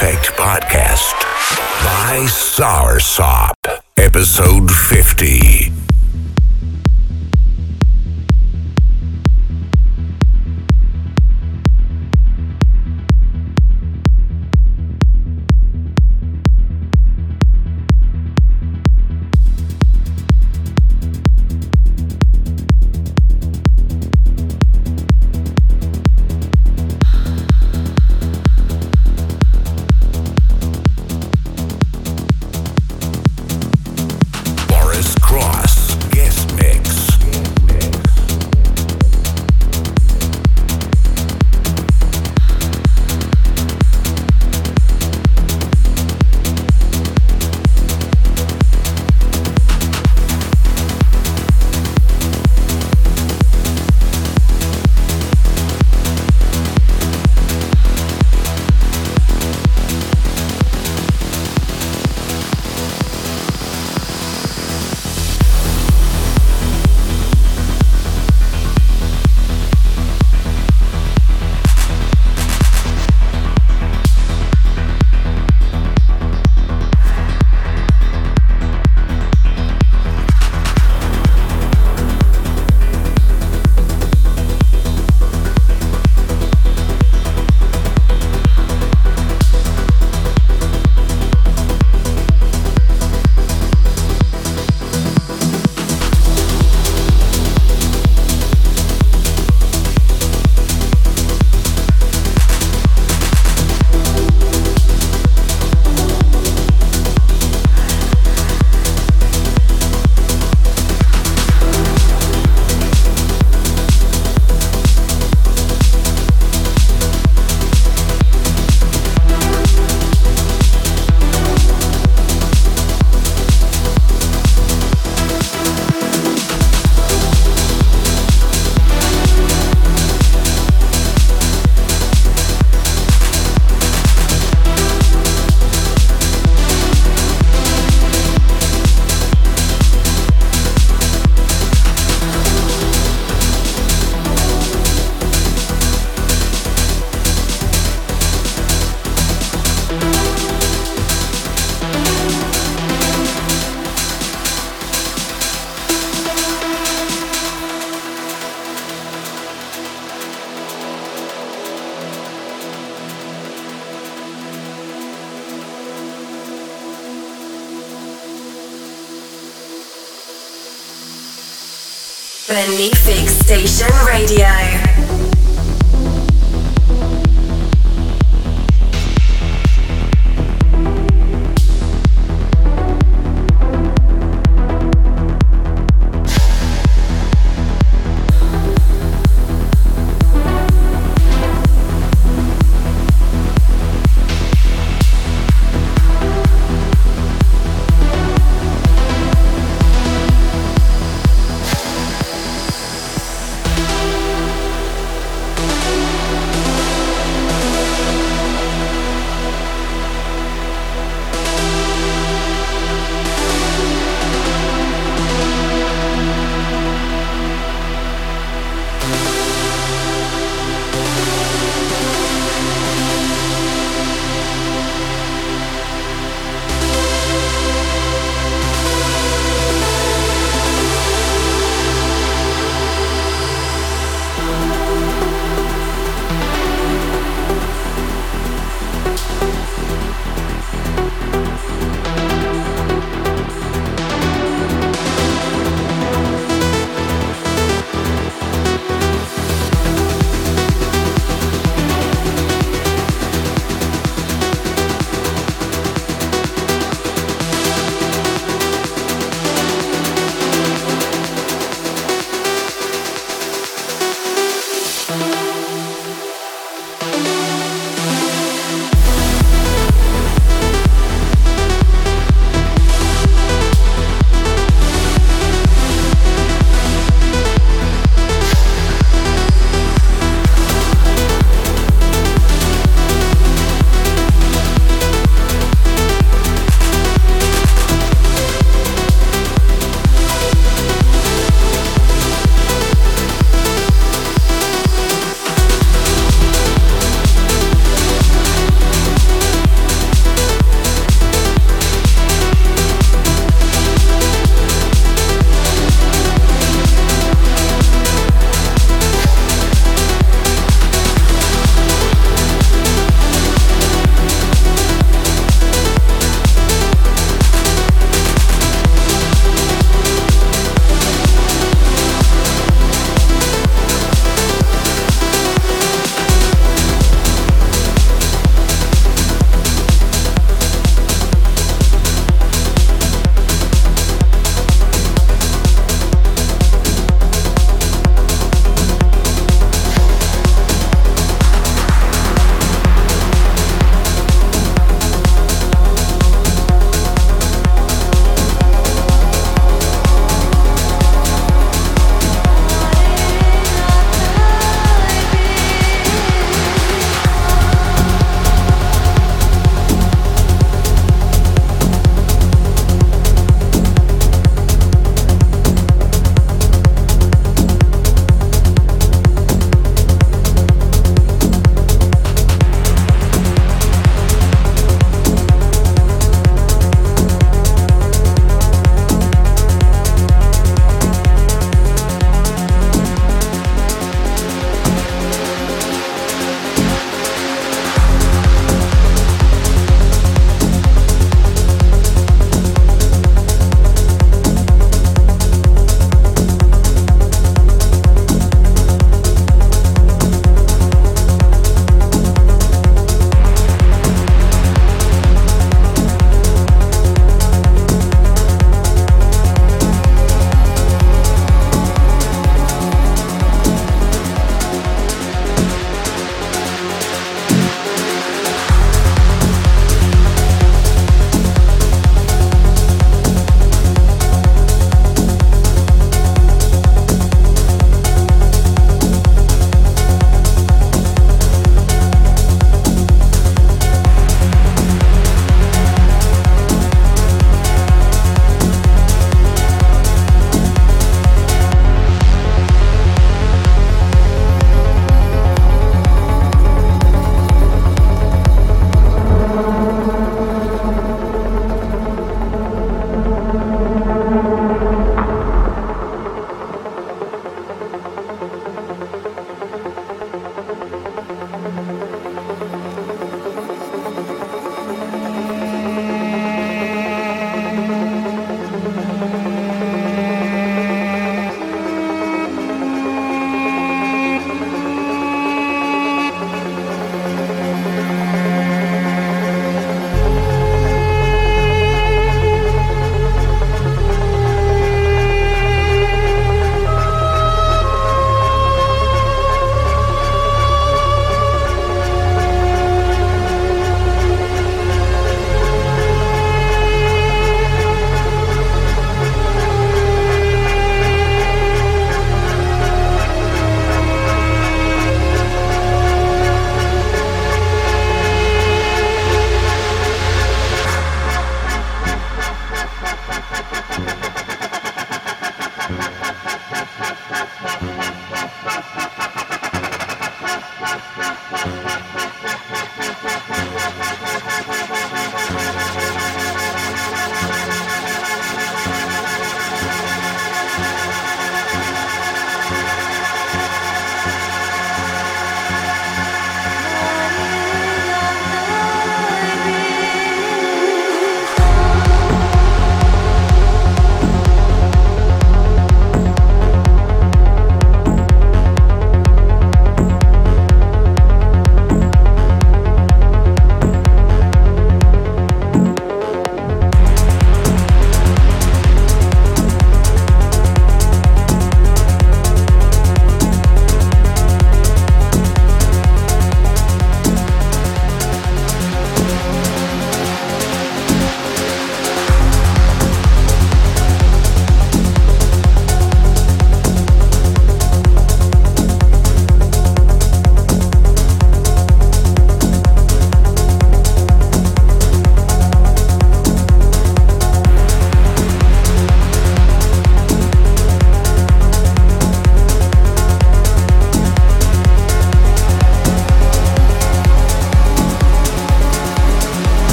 Effect podcast by Soursop, episode 50.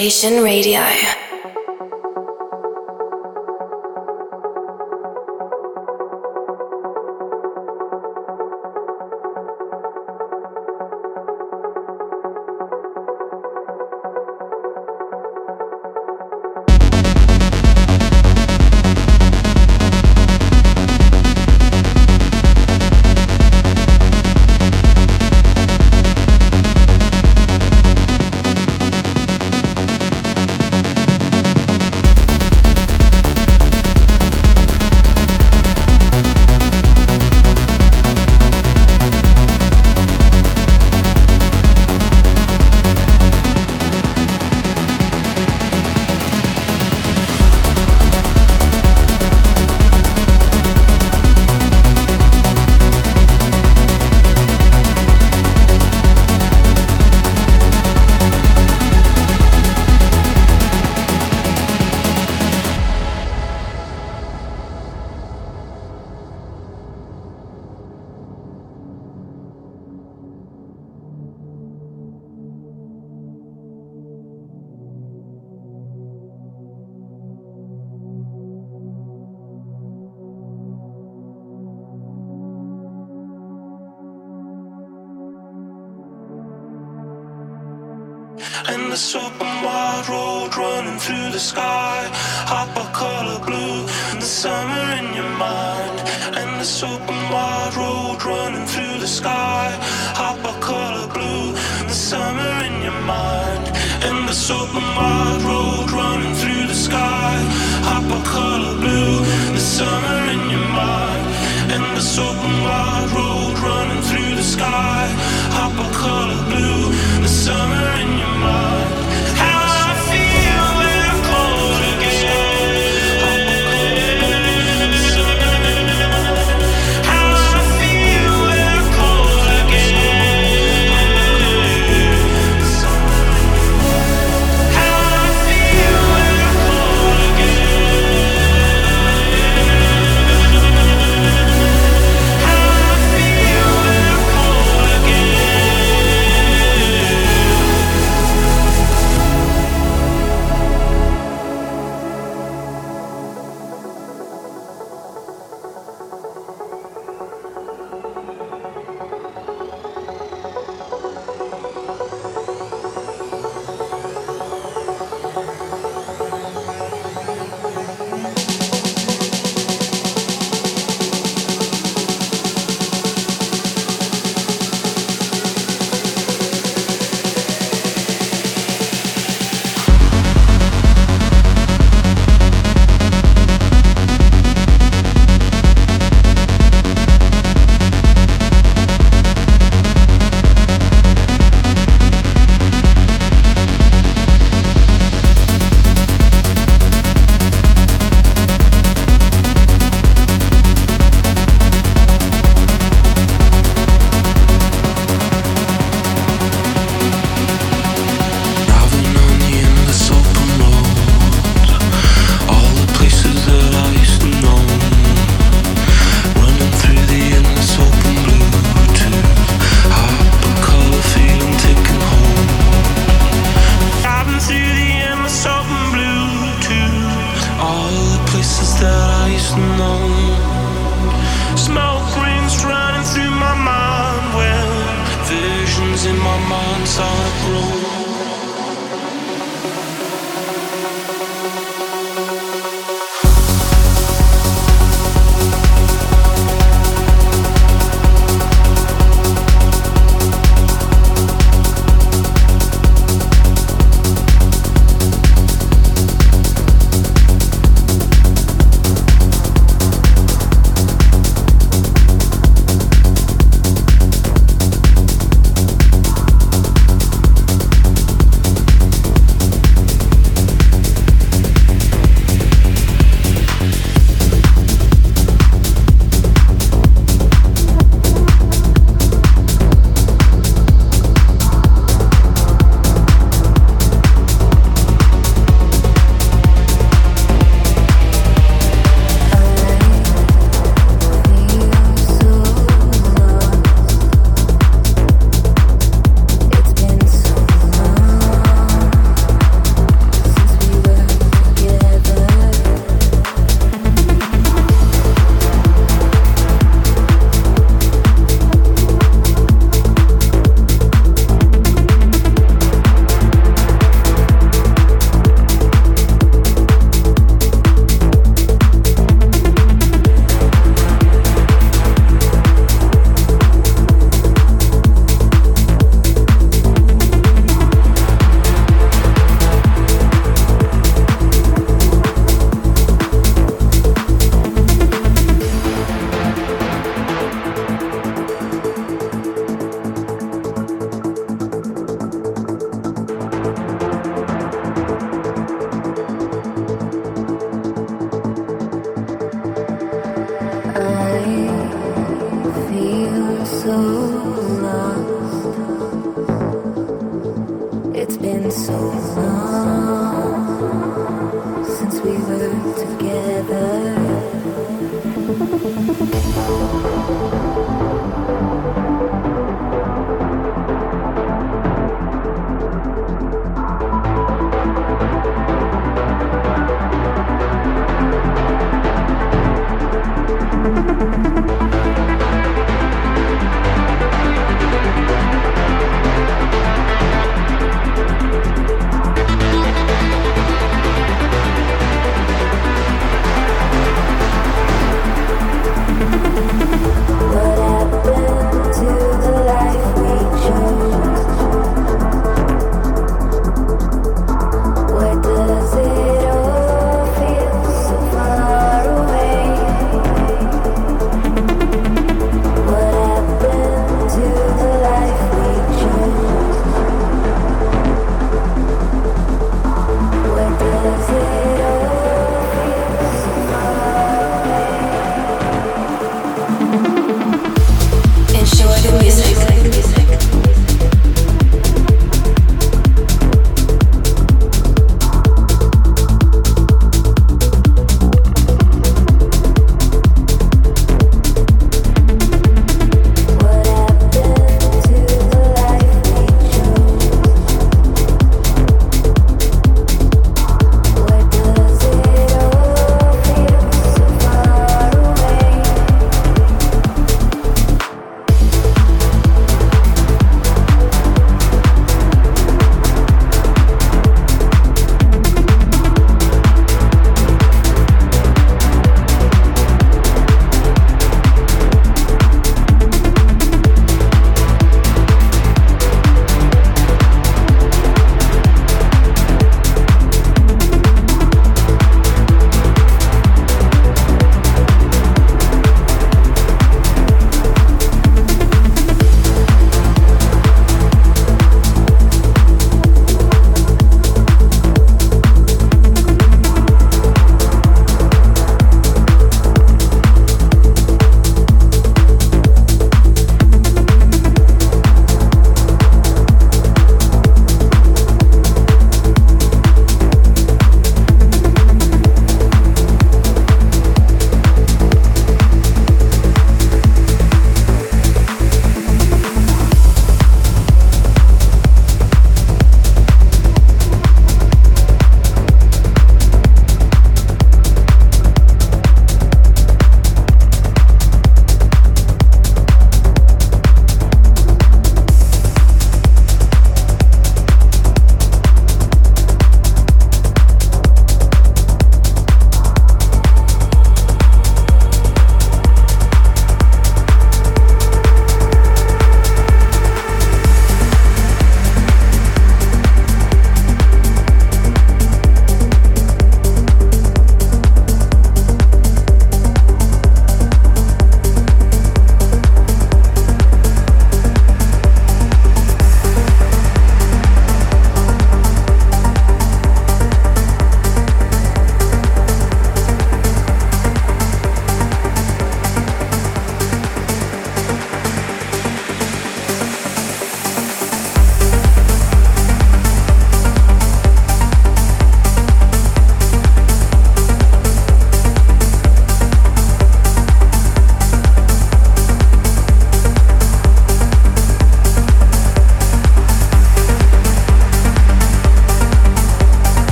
Station Radio. And the open wide road running through the sky. Hopper color blue, the summer in your mind. And the open wide road running through the sky. Hopper color blue, the summer in your mind. And the open wide road running through the sky. Hopper color blue, the summer in your mind. And the open wide road running through the sky. Hopper color blue, the summer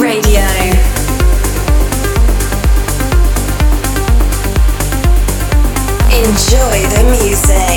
Radio. Enjoy the music.